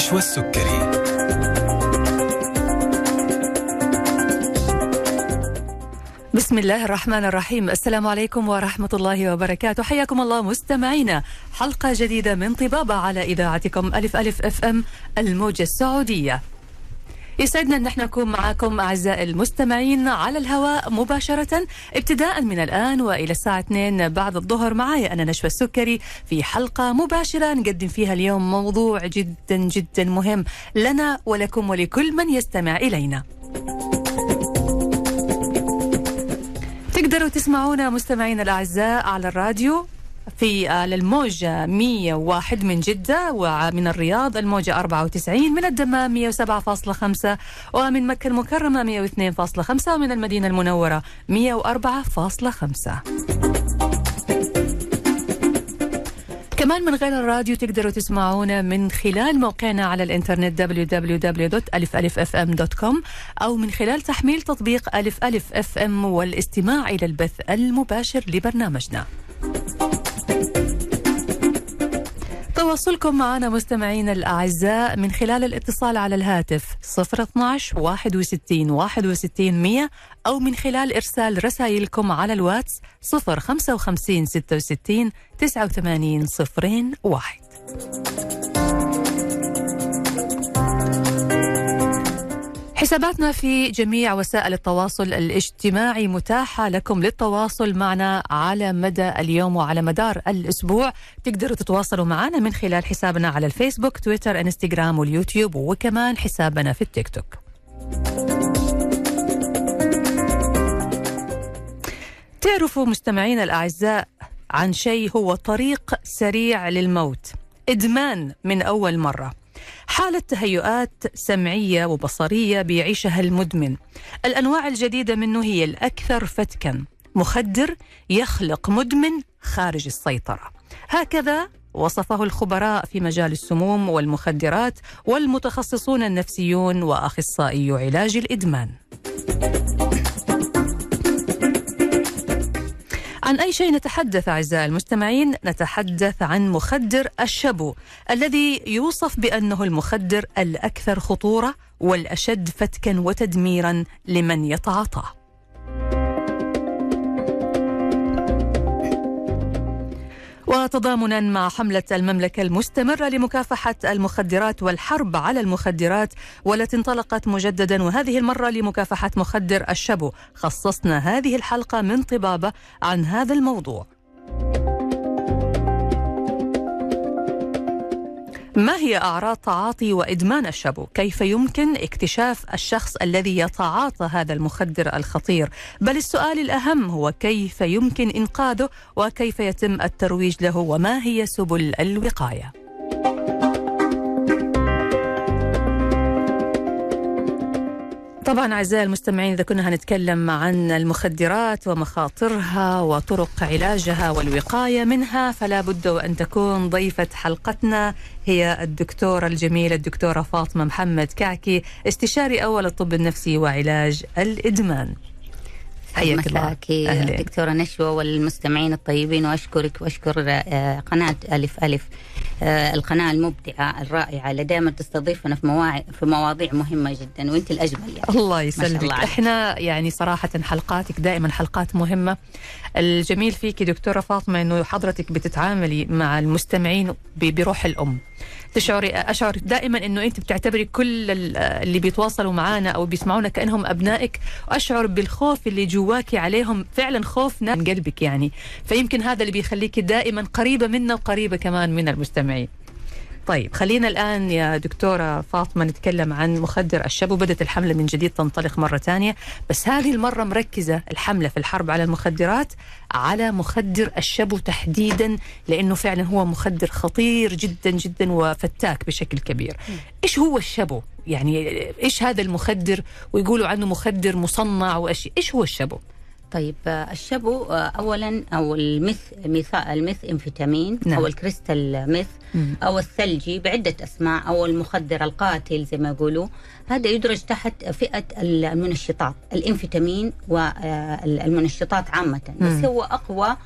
نشوى السكري بسم الله الرحمن الرحيم. السلام عليكم ورحمة الله وبركاته. حياكم الله مستمعينا. حلقة جديدة من طبابة على إذاعتكم ألف ألف FM الموجة السعودية. يسعدنا أن إحنا نكون معاكم أعزائي المستمعين على الهواء مباشرة ابتداء من الآن وإلى الساعة 2 بعد الظهر معايا أنا نشوى السكري في حلقة مباشرة نقدم فيها اليوم موضوع جدا جدا مهم لنا ولكم ولكل من يستمع إلينا. تقدروا تسمعونا مستمعينا الأعزاء على الراديو في الموجة 101 من جدة ومن الرياض الموجة 94 من الدمام 107.5 ومن مكة المكرمة 102.5 ومن المدينة المنورة 104.5 كمان من غير الراديو تقدروا تسمعونا من خلال موقعنا على الإنترنت www.alifalifm.com أو من خلال تحميل تطبيق ألف ألف أف أم والاستماع إلى البث المباشر لبرنامجنا. تواصلكم معنا مستمعينا الأعزاء من خلال الاتصال على الهاتف 012 61 61 100 أو من خلال إرسال رسائلكم على الواتس 055 66 89 01 حساباتنا في جميع وسائل التواصل الاجتماعي متاحة لكم للتواصل معنا على مدى اليوم وعلى مدار الأسبوع. تقدروا تتواصلوا معنا من خلال حسابنا على الفيسبوك تويتر إنستغرام واليوتيوب وكمان حسابنا في التيك توك. تعرفوا مستمعينا الأعزاء عن شيء هو طريق سريع للموت إدمان من أول مرة. حالة تهيؤات سمعية وبصرية بيعيشها المدمن. الأنواع الجديدة منه هي الأكثر فتكا. مخدر يخلق مدمن خارج السيطرة. هكذا وصفه الخبراء في مجال السموم والمخدرات والمتخصصون النفسيون وأخصائي علاج الإدمان. عن أي شيء نتحدث أعزائي المستمعين نتحدث عن مخدر الشبو الذي يوصف بأنه المخدر الأكثر خطورة والأشد فتكا وتدميرا لمن يتعاطاه. وتضامنا مع حملة المملكة المستمرة لمكافحة المخدرات والحرب على المخدرات والتي انطلقت مجددا وهذه المرة لمكافحة مخدر الشبو خصصنا هذه الحلقة من طبابة عن هذا الموضوع. ما هي أعراض تعاطي وإدمان الشبو؟ كيف يمكن اكتشاف الشخص الذي يتعاطى هذا المخدر الخطير؟ بل السؤال الأهم هو كيف يمكن إنقاذه وكيف يتم الترويج له وما هي سبل الوقاية؟ طبعا أعزائي المستمعين إذا كنا هنتكلم عن المخدرات ومخاطرها وطرق علاجها والوقاية منها فلا بد وأن تكون ضيفة حلقتنا هي الدكتورة الجميلة الدكتورة فاطمة محمد كعكي استشاري أول الطب النفسي وعلاج الإدمان. حياك الله. دكتورة نشوى والمستمعين الطيبين وأشكرك وأشكر قناة ألف ألف. القناة المبدعة الرائعة اللي دائما تستضيفنا في مواعي في مواضيع مهمة جدا وأنت الأجمل يعني. الله يسلمك. إحنا يعني صراحة حلقاتك دائما حلقات مهمة. الجميل فيك دكتورة فاطمة أنه حضرتك بتتعاملي مع المستمعين بروح الأم. تشعري اشعر دائما إنه أنت بتعتبري كل اللي بيتواصلوا معنا أو بيسمعونا كأنهم أبنائك واشعر بالخوف اللي جواكي عليهم فعلا خوف من قلبك يعني. فيمكن هذا اللي بيخليكي دائما قريبة منا وقريبة كمان من المستمعين. طيب خلينا الآن يا دكتورة فاطمة نتكلم عن مخدر الشبو بدأت الحملة من جديد تنطلق مرة ثانية بس هذه المرة مركزة الحملة في الحرب على المخدرات على مخدر الشبو تحديدا لأنه فعلا هو مخدر خطير جدا جدا وفتاك بشكل كبير إيش هو الشبو؟ يعني إيش هذا المخدر ويقولوا عنه مخدر مصنع وأشياء إيش هو الشبو؟ طيب الشبو اولا أو الميث ميثا الميث انفيتامين نعم. أو ال crystal meth. أو الثلجي بعدة أسماء أو المخدر القاتل زي ما يقولوا هذا يدرج تحت فئة المنشطات الإنفيتامين والمنشطات عامة بس مم. هو أقوى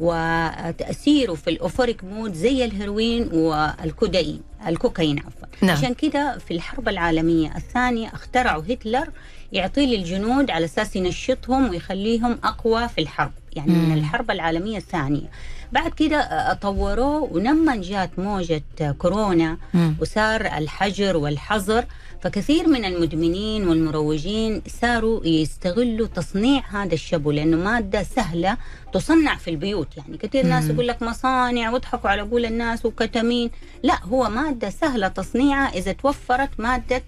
وتأثيره في ال euphoric mood زي الهيروين والكودايين الكوكايين عفوا نعم. عشان كده في الحرب العالمية الثانية اخترعوا هتلر يعطي للجنود على أساس ينشطهم ويخليهم أقوى في الحرب. يعني مم. من الحرب العالمية الثانية. بعد كده طوروه ولما جات موجة كورونا مم. وصار الحجر والحظر فكثير من المدمنين والمروجين صاروا يستغلوا تصنيع هذا الشبو لأنه مادة سهلة تصنع في البيوت. يعني كثير ناس يقول لك مصانع ويضحكوا على قول الناس وكتامين لا هو مادة سهلة تصنيعها إذا توفرت مادة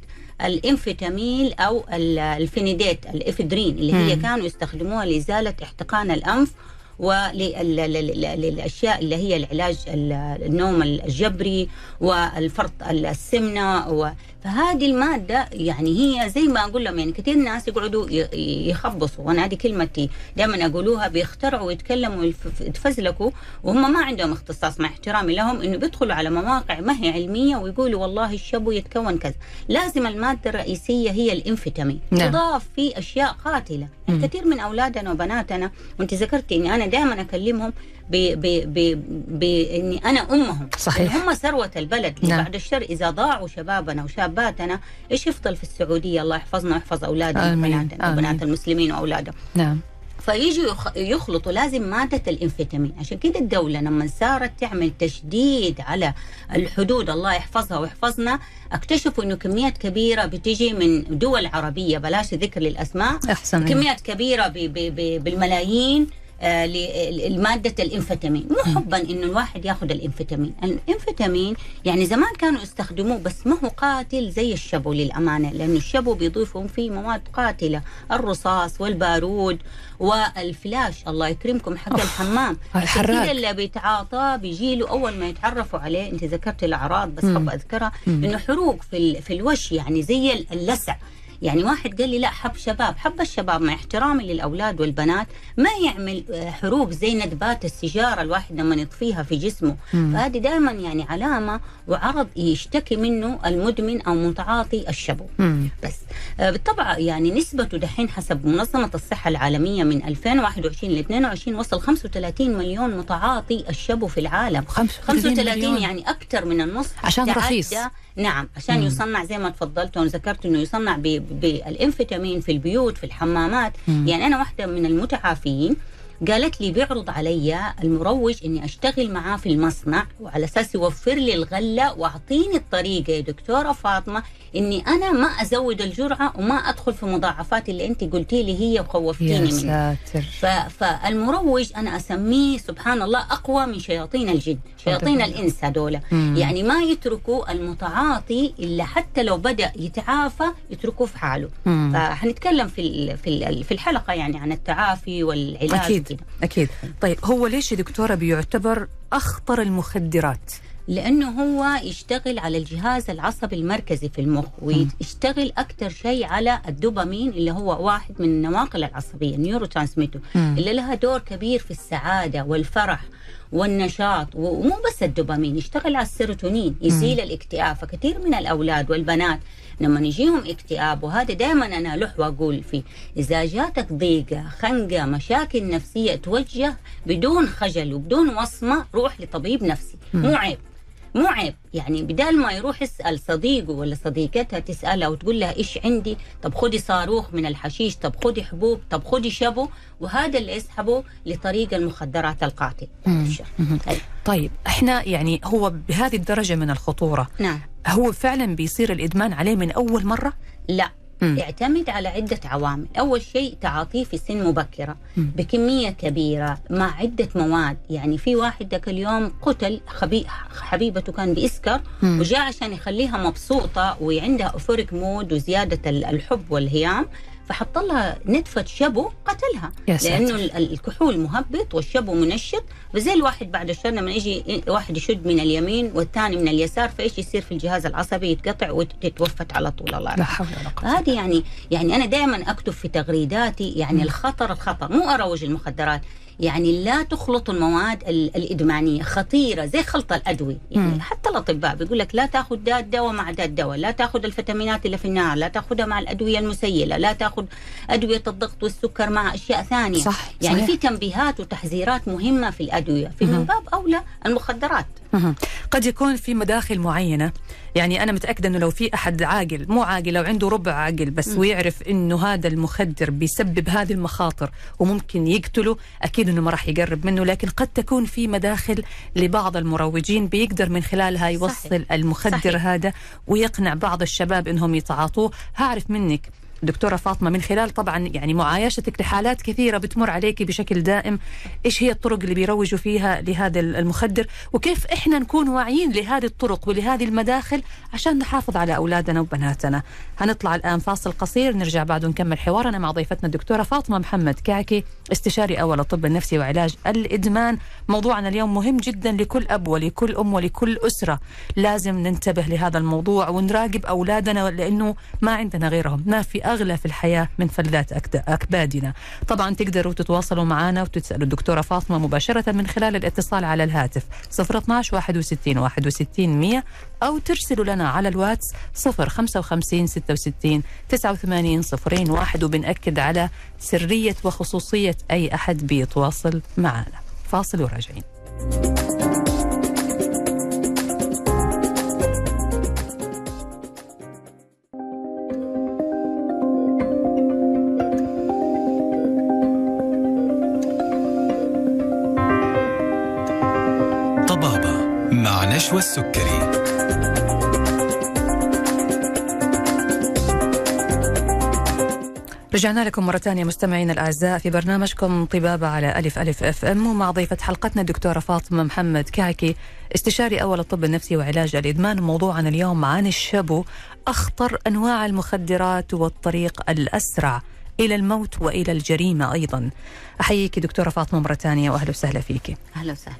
الإنفيتاميل أو الفينيديت الإفدرين اللي هي كانوا يستخدموها لإزالة احتقان الأنف وللاشياء اللي هي العلاج النوم الجبري والفرط السمنة فهذه المادة يعني هي زي ما أقول لهم يعني كثير ناس يقعدوا يخبصوا وأنا هذه كلمتي دائما أقولوها بيخترعوا ويتكلموا ويتفزلكوا وهم ما عندهم اختصاص مع احترامي لهم إنه بيدخلوا على مواقع ما هي علمية ويقولوا والله الشبو يتكون كذا. لازم المادة الرئيسية هي الانفيتامين نعم. تضاف في أشياء قاتلة. يعني كثير من أولادنا وبناتنا وأنت ذكرتي إني أنا دائما أكلمهم باني أنا أمهم. صحيح. هم ثروة البلد. نعم. بعد الشر إذا ضاعوا شبابنا وشاباتنا إيش يفضل في السعودية؟ الله يحفظنا ويحفظ أولادنا وبناتنا وبنات المسلمين واولادهم نعم. فيجوا يخلطوا لازم مادة الانفيتامين عشان كده الدولة لما صارت تعمل تشديد على الحدود الله يحفظها ويحفظنا اكتشفوا إنه كميات كبيرة بتيجي من دول عربية. بلاش ذكر للأسماء. أحسن. كميات كبيرة بالملايين. آه، لمادة الانفتامين مو حبا إنه الواحد ياخذ الانفتامين الانفتامين يعني زمان كانوا يستخدموه بس ما هو قاتل زي الشبو للأمانة لأنه الشبو بيضيفهم فيه مواد قاتلة. الرصاص والبارود والفلاش الله يكرمكم حق الحمام. الحراق. اللي بيتعاطى بيجي له أول ما يتعرفوا عليه. أنت ذكرت الأعراض بس حب أذكرها إنه حروق في في الوش يعني زي اللسع. يعني واحد قال لي لا حب شباب حب الشباب مع احترامي للأولاد والبنات ما يعمل آه، حروق زي ندبات السيجارة الواحد لما يطفيها في جسمه مم. فهذه دائما يعني علامة وعرض يشتكي منه المدمن أو متعاطي الشبو مم. بس آه، بالطبع يعني نسبته دحين حسب منظمة الصحة العالمية من 2021 ل 22 وصل 35 مليون متعاطي الشبو في العالم 35 مليون. يعني أكثر من النص عشان رخيص نعم عشان مم. يصنع زي ما تفضلت وذكرت إنه يصنع بالانفيتامين في البيوت في الحمامات مم. يعني أنا واحدة من المتعافين قالت لي بيعرض علي المروج إني أشتغل معاه في المصنع وعلى أساس يوفر لي الغلة وأعطيني الطريقة. يا دكتورة فاطمة إني أنا ما أزود الجرعة وما أدخل في مضاعفات اللي انت قلتي لي هي وخوفتيني منها. فالمروج أنا أسميه سبحان الله أقوى من شياطين الجن شياطين الإنس هذول. يعني ما يتركوا المتعاطي إلا حتى لو بدأ يتعافى يتركوه في حاله. فحنتكلم في في الحلقة يعني عن التعافي والعلاج أكيد. أكيد. طيب هو ليش يا دكتورة بيعتبر أخطر المخدرات؟ لأنه هو يشتغل على الجهاز العصبي المركزي في المخ ويشتغل أكثر شيء على الدوبامين اللي هو واحد من النواقل العصبية النيورو اللي لها دور كبير في السعادة والفرح. والنشاط ومو بس الدوبامين يشتغل على السيروتونين يزيل الاكتئاب. فكثير من الأولاد والبنات لما يجيهم اكتئاب وهذا دائما أنا له واقول فيه إذا جاتك ضيقة خنقة مشاكل نفسية توجه بدون خجل وبدون وصمة روح لطبيب نفسي. مو عيب. مو عيب يعني بدال ما يروح يسأل صديقه ولا صديقتها تسالها وتقول لها إيش عندي؟ طب خدي صاروخ من الحشيش طب خدي حبوب طب خدي شبو. وهذا اللي يسحبه لطريق المخدرات القاتل طيب. طيب إحنا يعني هو بهذه الدرجة من الخطورة نعم. هو فعلا بيصير الإدمان عليه من أول مرة؟ لا. يعتمد على عدة عوامل. أول شيء تعاطيه في سن مبكرة. بكمية كبيرة مع عدة مواد. يعني في واحد ذاك اليوم قتل خبي... حبيبته كان بيسكر وجاء عشان يخليها مبسوطة وعندها أوفوريك مود وزيادة الحب والهيام. فحط لها نتفة شبو قتلها. لأنه الكحول مهبط والشبو منشط. فزي الواحد بعد الشر لما يجي واحد يشد من اليمين والثاني من اليسار فإيش يصير في الجهاز العصبي؟ يتقطع وتتوفت على طول الله لا حول ولا قوة هذه يعني يعني أنا دائما أكتب في تغريداتي يعني الخطر الخطر. مو أروج المخدرات. يعني لا تخلطوا المواد الإدمانية خطيرة زي خلط الأدوية يعني. حتى الأطباء بيقول لك لا تاخذ ده الدواء مع ده الدواء لا تاخذ الفيتامينات اللي في النار لا تاخذها مع الأدوية المسيلة لا تاخذ أدوية الضغط والسكر مع أشياء ثانية صح. يعني صحيح. في تنبيهات وتحذيرات مهمة في الأدوية في من باب أولى المخدرات قد يكون في مداخل معينة يعني أنا متأكدة أنه لو في أحد عاقل مو عاقل لو عنده ربع عاقل بس م. ويعرف أنه هذا المخدر بيسبب هذه المخاطر وممكن يقتله أكيد أنه ما راح يقرب منه لكن قد تكون في مداخل لبعض المروجين بيقدر من خلالها يوصل صحيح. المخدر صحيح. هذا ويقنع بعض الشباب أنهم يتعاطوه هعرف منك دكتورة فاطمة من خلال طبعا يعني معايشتك لحالات كثيرة بتمر عليك بشكل دائم إيش هي الطرق اللي بيروجوا فيها لهذا المخدر؟ وكيف إحنا نكون واعيين لهذه الطرق ولهذه المداخل عشان نحافظ على أولادنا وبناتنا؟ هنطلع الآن فاصل قصير نرجع بعد نكمل حوارنا مع ضيفتنا الدكتورة فاطمة محمد كعكي استشاري أول الطب النفسي وعلاج الإدمان. موضوعنا اليوم مهم جدا لكل أب ولكل أم ولكل أسرة. لازم ننتبه لهذا الموضوع ونراقب أولادنا لأنه ما عندنا غيرهم ما في أغلى في الحياة من فلذات أكبادنا. طبعا تقدروا تتواصلوا معنا وتسألوا الدكتورة فاطمة مباشرة من خلال الاتصال على الهاتف 012 61 61 100 أو ترسلوا لنا على الواتس 055 66 89 صفرين واحد وبنأكد على سرية وخصوصية أي أحد بيتواصل معنا. فاصل وراجعين. نشوى السكري رجعنا لكم مرة ثانية مستمعينا الأعزاء في برنامجكم طبابة على ألف ألف أف أم. ومع ضيفة حلقتنا الدكتورة فاطمة محمد كعكي استشاري أول الطب النفسي وعلاج الإدمان. موضوعنا اليوم عن الشبو أخطر أنواع المخدرات والطريق الأسرع إلى الموت وإلى الجريمة أيضا. أحييك دكتورة فاطمة مرة ثانية وأهلا وسهلا فيك أهلا وسهلا.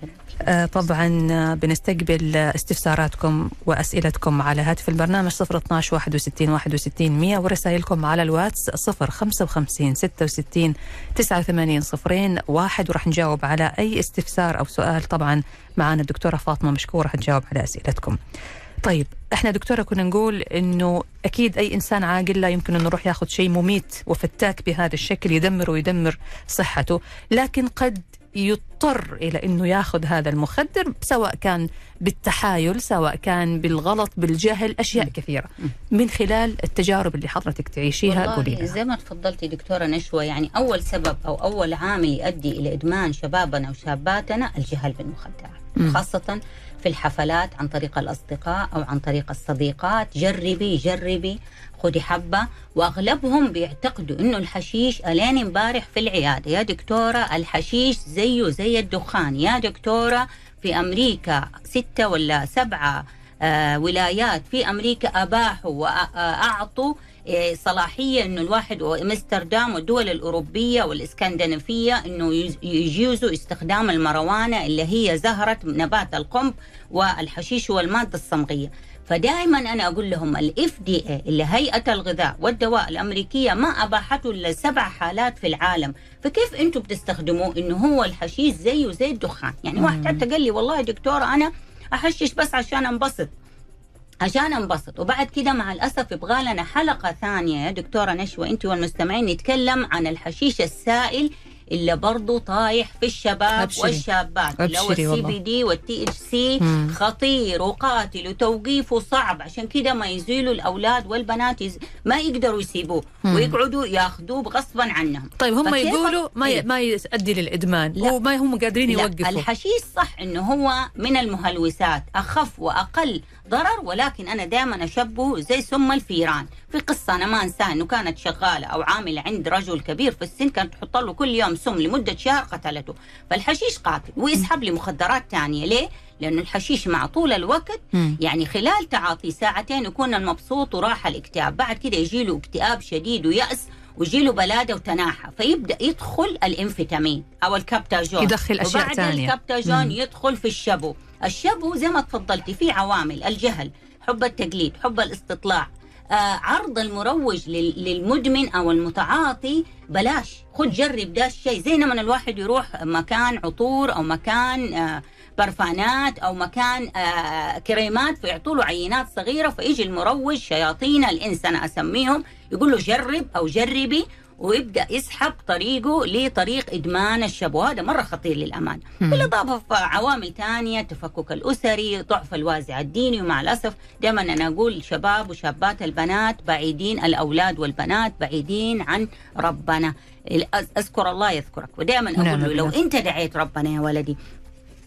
طبعا آه، بنستقبل استفساراتكم وأسئلتكم على هاتف البرنامج 012 61 61 100 ورسائلكم على الواتس 055 66 89 صفرين واحد. وراح نجاوب على أي استفسار أو سؤال. طبعا معنا الدكتورة فاطمة مشكورة حتجاوب على أسئلتكم. طيب إحنا دكتورة كنا نقول إنه أكيد أي إنسان عاقل لا يمكن إنه يروح ياخذ شيء مميت وفتاك بهذا الشكل يدمر ويدمر صحته، لكن قد يضطر إلى إنه ياخذ هذا المخدر سواء كان بالتحايل سواء كان بالغلط بالجهل أشياء كثيرة. من خلال التجارب اللي حضرتك تعيشيها قولي زي ما تفضلتي دكتورة نشوى يعني أول سبب أو أول عامل يؤدي إلى إدمان شبابنا وشاباتنا الجهل بالمخدرات خاصة في الحفلات عن طريق الأصدقاء أو عن طريق الصديقات. جربي جربي خدي حبة. وأغلبهم بيعتقدوا إنه الحشيش ألين امبارح في العيادة. يا دكتورة الحشيش زيه زي الدخان. يا دكتورة في أمريكا ستة ولا سبعة آه ولايات. في أمريكا أباحوا وأعطوا إيه، صلاحية إنه الواحد وامستردام والدول الأوروبية والإسكندنافية إنه يجوزوا استخدام المروانة اللي هي زهرة نبات القنب والحشيش والمادة الصمغية. فدائما أنا أقول لهم الاف دي اي اللي هيئة الغذاء والدواء الأمريكية ما أباحته إلا سبع حالات في العالم، فكيف أنتم بتستخدموه إنه هو الحشيش زيه زي الدخان، يعني واحد حتى قال لي والله دكتوره أنا أحشش بس عشان أنبسط. عشان انبسط. وبعد كده مع الأسف يبغى لنا حلقة ثانية. يا دكتورة نشوى أنت والمستمعين نتكلم عن الحشيش السائل اللي برضه طايح في الشباب أبشري. والشابات اللي هو ال CBD وال THC خطير وقاتل وتوقيفه صعب عشان كده ما يزيلوا الأولاد والبنات يز... ما يقدروا يسيبوه مم. ويقعدوا ياخذوه غصبا عنهم طيب هم يقولوا ما ي... إيه. ما يؤدي للإدمان لا. وما هم قادرين يوقفوا الحشيش صح إنه هو من المهلوسات أخف وأقل ضرر ولكن أنا دائما أشبهه زي سم الفيران في قصة أنا ما أنساها إنه كانت شغالة أو عاملة عند رجل كبير في السن كانت تحط له كل يوم سم لمدة شهر قتلته. فالحشيش قاتل ويسحب لي مخدرات ثانية ليه؟ لأنه الحشيش مع طول الوقت يعني خلال تعاطي ساعتين يكون المبسوط وراح الاكتئاب. بعد كده يجي له اكتئاب شديد ويأس ويجي له بلادة وتناحة فيبدأ يدخل الأمفيتامين أو الكابتاجون يدخل أشياء وبعد ثانية الكابتاجون يدخل في الشبو. الشبو زي ما تفضلتي في عوامل. الجهل حب التقليد حب الاستطلاع. عرض المروج للمدمن أو المتعاطي بلاش خد جرب ده الشيء زي لما الواحد يروح مكان عطور أو مكان آه برفانات أو مكان آه كريمات فيعطوا له عينات صغيرة فيجي المروج شياطين الإنس أنا أسميهم يقول له جرب أو جربي. ويبدأ يسحب طريقه لطريق إدمان الشبو هذا مرة خطير للامانه بالإضافة عوامل ثانية التفكك الأسري ضعف الوازع الديني ومع الأسف دائما أنا أقول شباب وشابات البنات بعيدين الأولاد والبنات بعيدين عن ربنا. أذكر الله يذكرك. ودائما أقول له لو أنت دعيت ربنا يا ولدي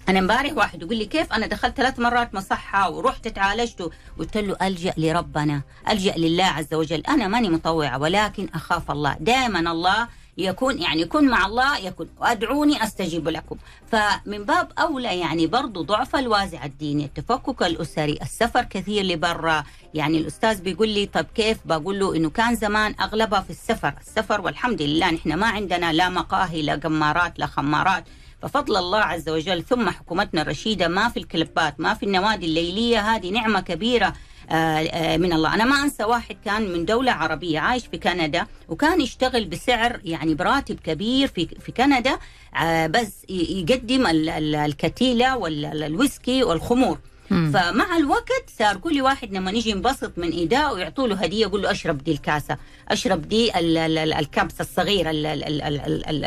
أنا امبارح واحد يقول لي كيف أنا دخلت ثلاث مرات مصحة ورحت تعالجت قلت له ألجأ لربنا ألجأ لله عز وجل. أنا ماني مطوعة ولكن أخاف الله. دائما الله يكون يعني كن مع الله يكون وأدعوني أستجيب لكم. فمن باب أولى يعني برضو ضعف الوازع الديني التفكك الأسري السفر كثير لبرا. يعني الأستاذ بيقول لي طب كيف؟ بقول له إنه كان زمان اغلبها في السفر. السفر والحمد لله نحن ما عندنا لا مقاهي لا قمارات لا خمارات. ففضل الله عز وجل ثم حكومتنا الرشيدة ما في الكلبات ما في النوادي الليلية هذه نعمة كبيرة آه، آه، من الله. أنا ما أنسى واحد كان من دولة عربية عايش في كندا وكان يشتغل بسعر يعني براتب كبير في في كندا آه، بس يقدم الكتيلة والويسكي والخمور. فمع الوقت صار كل واحد لما يجي ينبسط من إيداه ويعطوا له هدية يقول له أشرب دي الكاسة أشرب دي الكبسة الصغيرة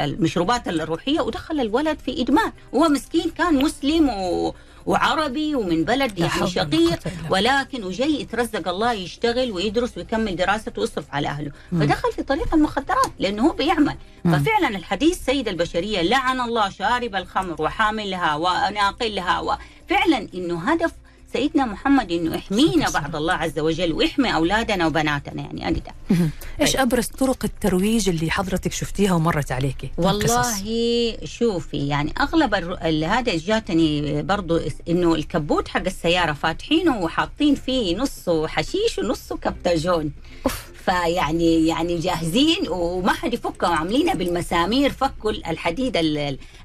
المشروبات الروحية ودخل الولد في إدمان. وهو مسكين كان مسلم و وعربي ومن بلد يعني شقيق ولكن وجاي يترزق الله يشتغل ويدرس ويكمل دراسته ويصرف على أهله. فدخل في طريق المخدرات لأنه هو بيعمل. ففعلا الحديث سيد البشرية لعن الله شارب الخمر وحاملها وناقلها وفعلا إنه هدف سيدنا محمد إنه يحمينا بعد الله عز وجل ويحمي أولادنا وبناتنا يعني ادي إيش أبرز طرق الترويج اللي حضرتك شفتيها ومرت عليكي والله شوفي يعني أغلب هذا جاتني برضو إنه الكبوت حق السيارة فاتحينه وحاطين فيه نصه حشيش ونصه كبتاجون. فيعني يعني جاهزين وما حد يفكها وعاملينها بالمسامير. فكوا الحديد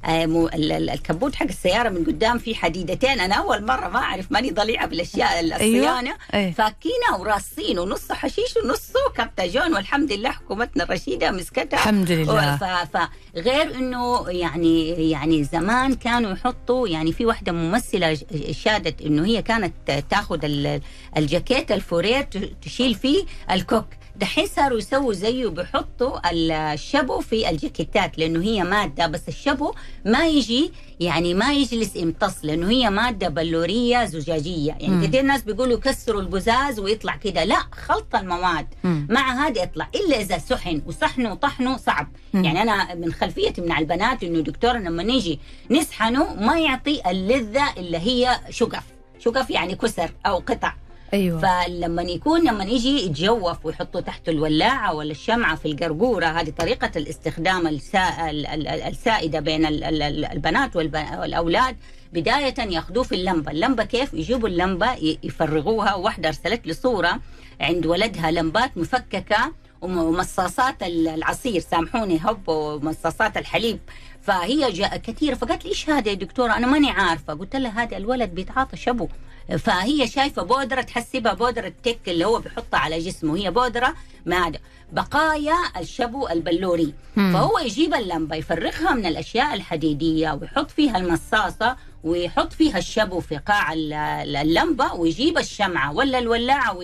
الكبوت حق السيارة من قدام في حديدتين. أنا أول مرة ما أعرف ماني ضليعة بالأشياء أيوة. الصيانة. أيوة. فاكينها وراسين ونص حشيش ونصه كبتاجون والحمد لله حكومتنا الرشيدة مسكتها. الحمد لله. فغير إنه يعني يعني زمان كانوا يحطوا يعني في واحدة ممثلة شادت إنه هي كانت تاخذ الجاكيت الفورير تشيل فيه الكوك. دحين صاروا يسووا زيه بيحطوا الشبو في الجاكيتات لأنه هي مادة بس الشبو ما يجي يعني ما يجلس يمتص لأنه هي مادة بلورية زجاجية. يعني كثير ناس بيقولوا كسروا البزاز ويطلع كده. لا خلط المواد. مم. مع هذا يطلع إلا إذا سحن. وصحنه وطحنه صعب. مم. يعني أنا من خلفيتي من البنات إنه دكتور لما نيجي نسحنه ما يعطي اللذة اللي هي شقف. شقف يعني كسر أو قطع. أيوه. فلما يكون لما يجي يتجوف ويحطوا تحت الولاعة ولا الشمعة في القرقورة هذه طريقة الاستخدام السائدة بين البنات والأولاد. بداية ياخذوه في اللمبة، اللمبة كيف؟ يجيبوا اللمبة يفرغوها، واحدة أرسلت لي صورة عند ولدها. لمبات مفككة ومصاصات العصير. سامحوني هب ومصاصات الحليب. فهي جاء كثيرة. فقالت لي إيش هذا يا دكتورة؟ أنا ماني عارفة. قلت لها هذا الولد بيتعاطى شبو. فهي شايفة بودرة تحسبها بودرة تك اللي هو بيحطها على جسمه هي بودرة ما بقايا الشبو البلوري مم. فهو يجيب اللمبة يفرغها من الأشياء الحديدية ويحط فيها المصاصة ويحط فيها الشبو في قاع اللمبة ويجيب الشمعة ولا الولاعة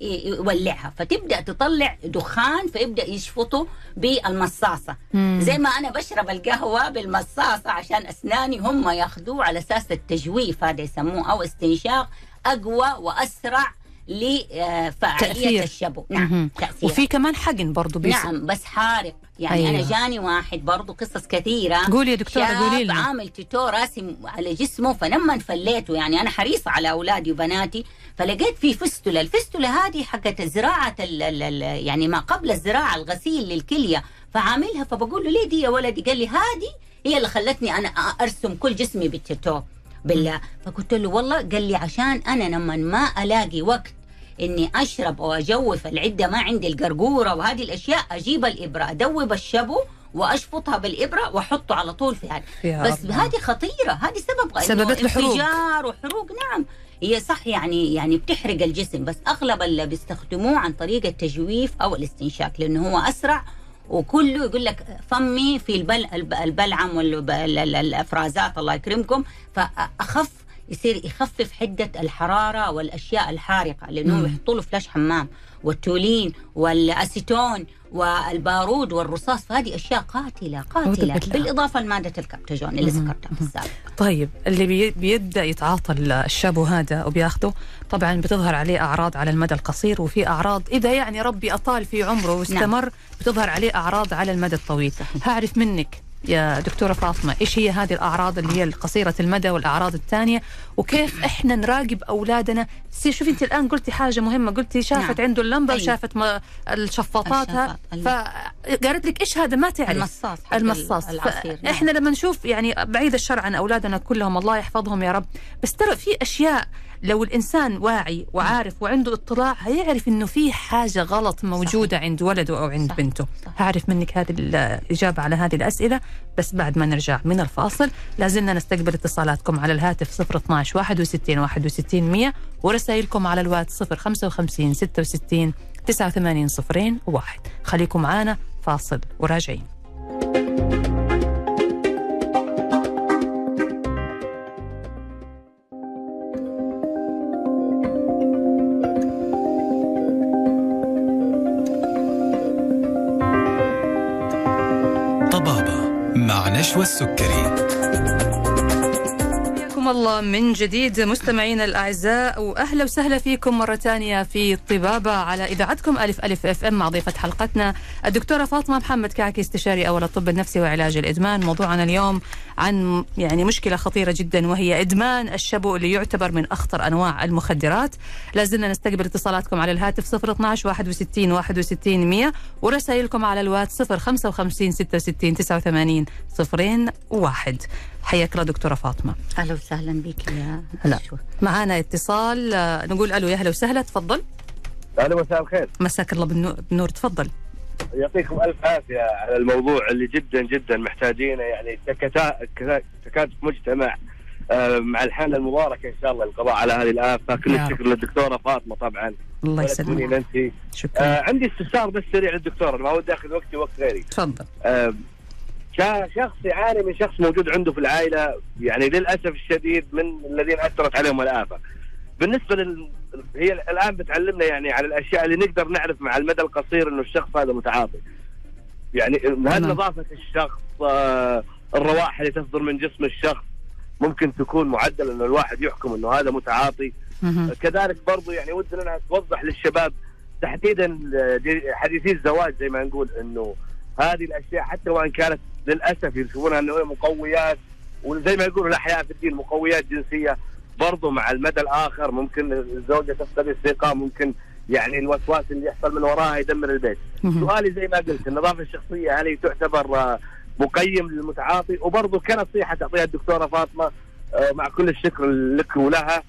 يولعها فتبدأ تطلع دخان فيبدأ يشفطه بالمصاصة مم. زي ما أنا بشرب القهوة بالمصاصة عشان أسناني هم ياخذوه على أساس التجويف هذا يسموه أو استنشاق أقوى وأسرع لفعاليه الشبو. نعم تأثير. وفي كمان حقن برضه بيس... نعم بس حارق. يعني أيوة. أنا جاني واحد برضه قصص كثيرة. قولي يا دكتورة قولي لنا. عامل تيتو راسم على جسمه فلما فليته يعني أنا حريصة على أولادي وبناتي فلقيت في fistula ال fistula هذه حقت زراعه ال ال يعني ما قبل الزراعة الغسيل للكلية. فعاملها فبقول له ليه دي يا ولدي؟ قال لي هذه هي اللي خلتني أنا أرسم كل جسمي بالتيتو بالله فقلت له والله قال لي عشان أنا لما ما ألاقي وقت إني أشرب أو اجوف العدة ما عندي القرقورة وهذه الأشياء أجيب الإبرة أدوب الشبو وأشفطها بالإبرة وأحطه على طول في هذا. بس هذه خطيرة هذه سبب سببت له حروق وحروق نعم. هي صح يعني يعني بتحرق الجسم بس أغلب اللي بيستخدموه عن طريق التجويف أو الاستنشاق لأنه هو أسرع وكله يقول لك فمي في البل البلعم والافرازات الله يكرمكم. فأخف يصير يخفف حدة الحرارة والأشياء الحارقة لأنه يحطوا له فلاش حمام والتولين والأسيتون والبارود والرصاص فهذه أشياء قاتلة قاتلة بالإضافة لمادة الكابتاجون اللي ذكرتها في السابق. طيب اللي بيبدأ يتعاطى الشابو هذا وبياخذه طبعا بتظهر عليه أعراض على المدى القصير وفي أعراض إذا يعني ربي أطال في عمره واستمر نعم. بتظهر عليه أعراض على المدى الطويل. صحيح. هعرف منك يا دكتورة فاطمة إيش هي هذه الأعراض اللي هي القصيرة المدى والأعراض الثانية؟ وكيف إحنا نراقب أولادنا؟ شوفي أنت الآن قلتي حاجة مهمة قلتي شافت نعم. عنده اللمبة أيوه. وشافت ما الشفاطات فقالت لك إيش هذا؟ ما تعرف. المصاص المصاص. العصير. نعم. إحنا لما نشوف يعني بعيد الشر عن أولادنا كلهم الله يحفظهم يا رب. بس ترى في أشياء لو الإنسان واعي وعارف وعنده اطلاع هيعرف إنه في حاجة غلط موجودة صحيح. عند ولده أو عند صح. بنته صح. هعرف منك هذه الإجابة على هذه الأسئلة بس بعد ما نرجع من الفاصل لازلنا نستقبل اتصالاتكم على الهاتف 012 61 61 100 ورسائلكم على الواتس 055 66 89 صفرين واحد خليكم معنا فاصل وراجعين نشوى السكري حياكم الله من جديد مستمعينا الأعزاء وأهلا وسهلا فيكم مرة ثانية في طبابة على إذاعتكم ألف ألف أف إم مع ضيفة حلقتنا الدكتورة فاطمة محمد كعكي استشاري أول الطب النفسي وعلاج الإدمان. موضوعنا اليوم عن يعني مشكلة خطيرة جدا وهي إدمان الشبو اللي يعتبر من أخطر أنواع المخدرات. لازلنا نستقبل اتصالاتكم على الهاتف 012 61 61 100 ورسائلكم على الواتس 055 66 89 صفرين واحد. حياك الله دكتورة فاطمة. أهلا وسهلا بك يا هلا. معانا اتصال آه، نقول ألو يا أهلا وسهلا تفضل. أهلا وسهلا بالخير مساك الله بالنور تفضل. يعطيكم ألف عافية على الموضوع اللي جدا جدا محتاجينه يعني تكاتف مجتمع آه، مع الحالة المباركة إن شاء الله للقضاء على هذه الآفة. كل الشكر للدكتورة فاطمة طبعا. الله يسلمك. انت شكرا. آه عندي استفسار بس سريع للدكتورة ما ودي أخذ وقتي وقت غيري. تفضل. آه كشخص يعاني من شخص موجود عنده في العائلة يعني للأسف الشديد من الذين أثرت عليهم الآفة. بالنسبة لل... هي الآن بتعلمنا يعني على الأشياء اللي نقدر نعرف مع المدى القصير إنه الشخص هذا متعاطي. يعني هل نظافة الشخص آه، الروائح اللي تصدر من جسم الشخص ممكن تكون معدل إنه الواحد يحكم إنه هذا متعاطي؟ كذلك برضو يعني ودنا انها توضح للشباب تحديدا حديثي الزواج زي ما نقول إنه هذه الأشياء حتى وإن كانت للأسف يشوفونها إنه هي مقويات وزي ما يقولوا الأحياء في الدين مقويات جنسية. برضو مع المدى الآخر ممكن الزوجه تفقد الثقه ممكن يعني الوسواس اللي يحصل من وراها يدمر البيت. سؤالي زي ما قلت النظافة الشخصية هل هي تعتبر آه، مقيم للمتعاطي؟ وبرضه كنصيحه تعطيها الدكتورة فاطمة آه، مع كل الشكر لك ولها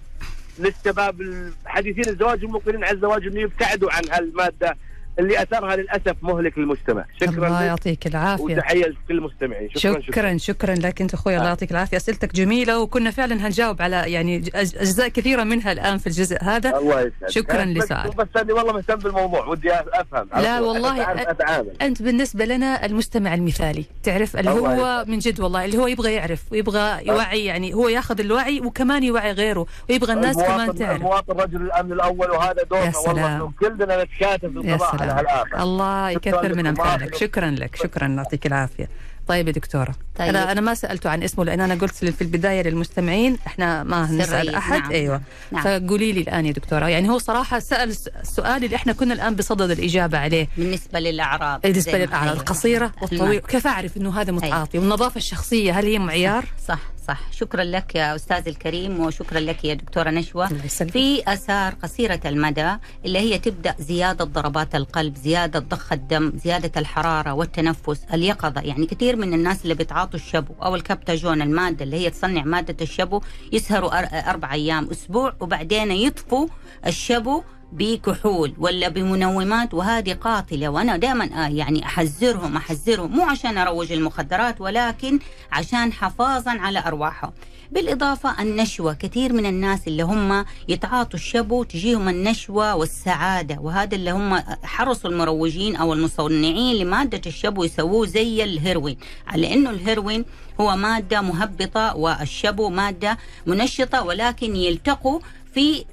للشباب الحديثين الزواج المقبلين على الزواج انه يبتعدوا عن هالمادة. اللي أثرها للأسف مهلك للمجتمع. شكرا الله يعطيك العافية. وتحية لكل المستمعين شكرا شكرا. شكرا لك أنت أخوي. الله آه. يعطيك العافية. أسئلتك جميلة وكنا فعلا هنجاوب على يعني أجزاء كثيرة منها الآن في الجزء هذا. الله يسعدك. شكرا لسؤالك بس اني والله مهتم بالموضوع. ودي أفهم. لا والله أتعامل. أنت بالنسبة لنا المستمع المثالي. تعرف اللي هو من جد والله اللي هو يبغى يعرف ويبغى يوعي يعني هو ياخذ الوعي وكمان يوعي غيره ويبغى الناس كمان تعرف. المواطن رجل الأمن الأول وهذا دورنا والله كلنا نتكاتف القضاء. هالافه الله الله يكثر من أمثالك. شكرا لك. شكرا يعطيك العافية. طيب يا دكتورة طيب. أنا أنا ما سالته عن اسمه لأن أنا قلت في البداية للمستمعين إحنا ما نسأل أحد. نعم. أيوه. نعم. فقولي لي الآن يا دكتورة يعني هو صراحة سأل السؤال اللي إحنا كنا الآن بصدد الإجابة عليه. بالنسبة للأعراض. بالنسبة للأعراض القصيرة والطويله كيف أعرف إنه هذا متعاطي؟ أيوة. والنظافة الشخصية هل هي معيار؟ صح. صح. شكرا لك يا أستاذ الكريم وشكرا لك يا دكتورة نشوى. في أثار قصيرة المدى اللي هي تبدأ زيادة ضربات القلب زيادة ضخ الدم زيادة الحرارة والتنفس اليقظة. يعني كثير من الناس اللي بيتعاطوا الشبو أو الكبتاجون المادة اللي هي تصنع مادة الشبو يسهروا أربع أيام أسبوع وبعدين يطفوا الشبو بكحول ولا بمنومات وهذه قاتلة. وأنا دائما يعني أحذرهم أحذرهم. مو عشان أروج المخدرات ولكن عشان حفاظا على أرواحهم. بالإضافة النشوة. كثير من الناس اللي هم يتعاطوا الشبو تجيهم النشوة والسعادة. وهذا اللي هم حرصوا المروجين أو المصنعين لمادة الشبو يسووه زي الهيروين. على أنه الهيروين هو مادة مهبطة والشبو مادة منشطة ولكن يلتقوا في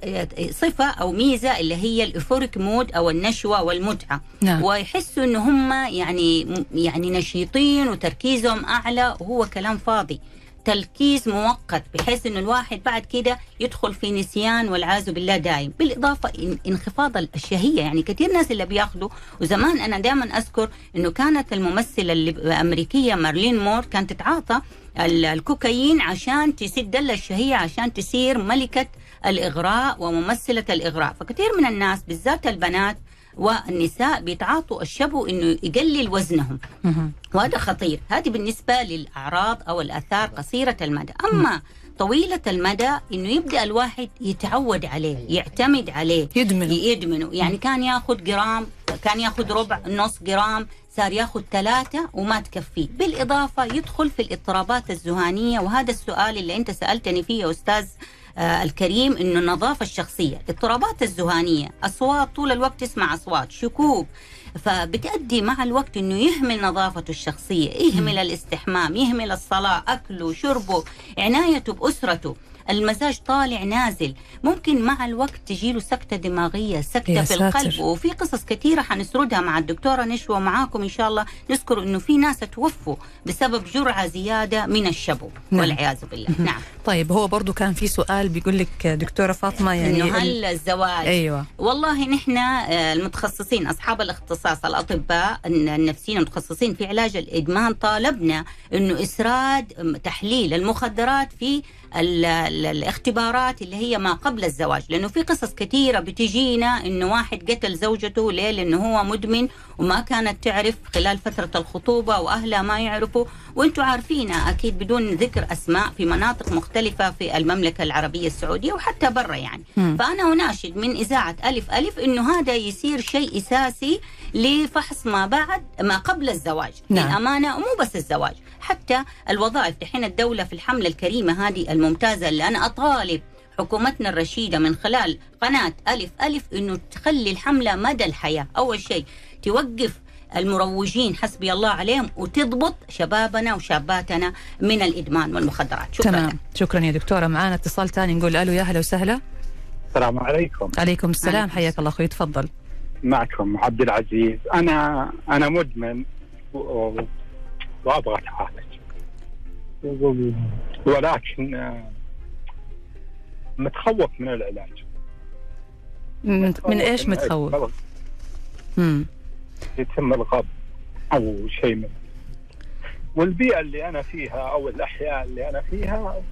صفة أو ميزة اللي هي ال euphoric mood أو النشوة والمتعة. نعم. ويحسوا إن هم يعني يعني نشيطين وتركيزهم أعلى وهو كلام فاضي. تركيز مؤقت بحيث انه الواحد بعد كده يدخل في نسيان والعياذ بالله دايم. بالإضافة انخفاض الشهيه يعني كثير ناس اللي بياخذوا وزمان أنا دائما أذكر إنه كانت الممثلة الامريكيه مارلين مور كانت تتعاطى الكوكايين عشان تسد الشهية عشان تصير ملكة الإغراء وممثلة الإغراء. فكثير من الناس بالذات البنات والنساء بيتعاطوا الشبو إنه يقلل وزنهم. وهذا خطير. هذه بالنسبة للأعراض أو الأثار قصيرة المدى. أما طويلة المدى إنه يبدأ الواحد يتعود عليه يعتمد عليه يدمن يدمنه. يعني كان ياخذ جرام كان ياخذ ربع نص جرام صار ياخذ ثلاثة وما تكفيه بالإضافة يدخل في الاضطرابات الذهانية وهذا السؤال اللي أنت سألتني فيه يا أستاذ آه الكريم إنه النظافة الشخصية، الاضطرابات الذهانيه، أصوات طول الوقت يسمع أصوات، شكوك فبتأدي مع الوقت إنه يهمل نظافته الشخصية، يهمل الاستحمام، يهمل الصلاة، أكله، شربه، عنايته بأسرته. المزاج طالع نازل. ممكن مع الوقت تجي له سكتة دماغية سكتة في القلب وفي قصص كثيرة حنسردها مع الدكتورة نشوى معاكم إن شاء الله. نذكر أنه في ناس توفوا بسبب جرعة زيادة من الشبو نعم. والعياذ بالله. نعم. طيب هو برضو كان في سؤال بيقول لك دكتورة فاطمة يعني إنه هل الزواج؟ أيوة. والله نحن المتخصصين أصحاب الاختصاص الأطباء النفسيين المتخصصين في علاج الإدمان طالبنا أنه إسراد تحليل المخدرات في الاختبارات اللي هي ما قبل الزواج لأنه في قصص كثيرة بتجينا إنه واحد قتل زوجته ليه لأنه هو مدمن وما كانت تعرف خلال فترة الخطوبة وأهلها ما يعرفوا وأنتم عارفين أكيد بدون ذكر أسماء في مناطق مختلفة في المملكة العربية السعودية وحتى برا يعني م. فأنا أناشد من إذاعة ألف ألف إنه هذا يصير شيء إساسي لفحص ما بعد ما قبل الزواج نعم. للأمانة ومو بس الزواج حتى الوظائف دحين الدولة في الحملة الكريمة هذه الممتازة اللي أنا أطالب حكومتنا الرشيدة من خلال قناة ألف ألف أنه تخلي الحملة مدى الحياة. أول شيء توقف المروجين حسبي الله عليهم وتضبط شبابنا وشاباتنا من الإدمان والمخدرات. شكرا. تمام. شكرا يا دكتورة. معنا اتصال ثاني نقول ألو يا أهلا وسهلا. السلام عليكم. عليكم السلام. حياك الله أخوي. تفضل. معكم عبد العزيز. أنا أنا مدمن وأبغى اتعالج ولكن متخوف من العلاج. من, من إيش متخوف؟ امم يتم الغض أو شيء من والبيئة اللي أنا فيها أو الأحياء اللي أنا فيها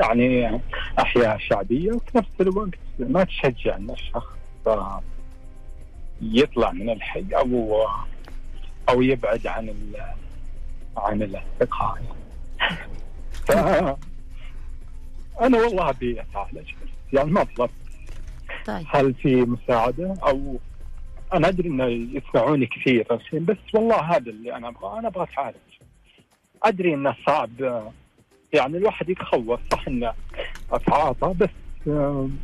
يعني أحياء شعبية وفي نفس الوقت ما تشجع إن الشخص يطلع من الحي أو أو يبعد عن عن الاصدقاء ف أنا والله أبي اتعالج يعني ما طلبت طيب. هل في مساعدة؟ أو أنا أدري إنه يسمعوني كثير بس والله هذا اللي أنا أبغاه. أنا أبغى اتعالج أدري إنه صعب. يعني الواحد يتخوف صح إنه أتعاطى بس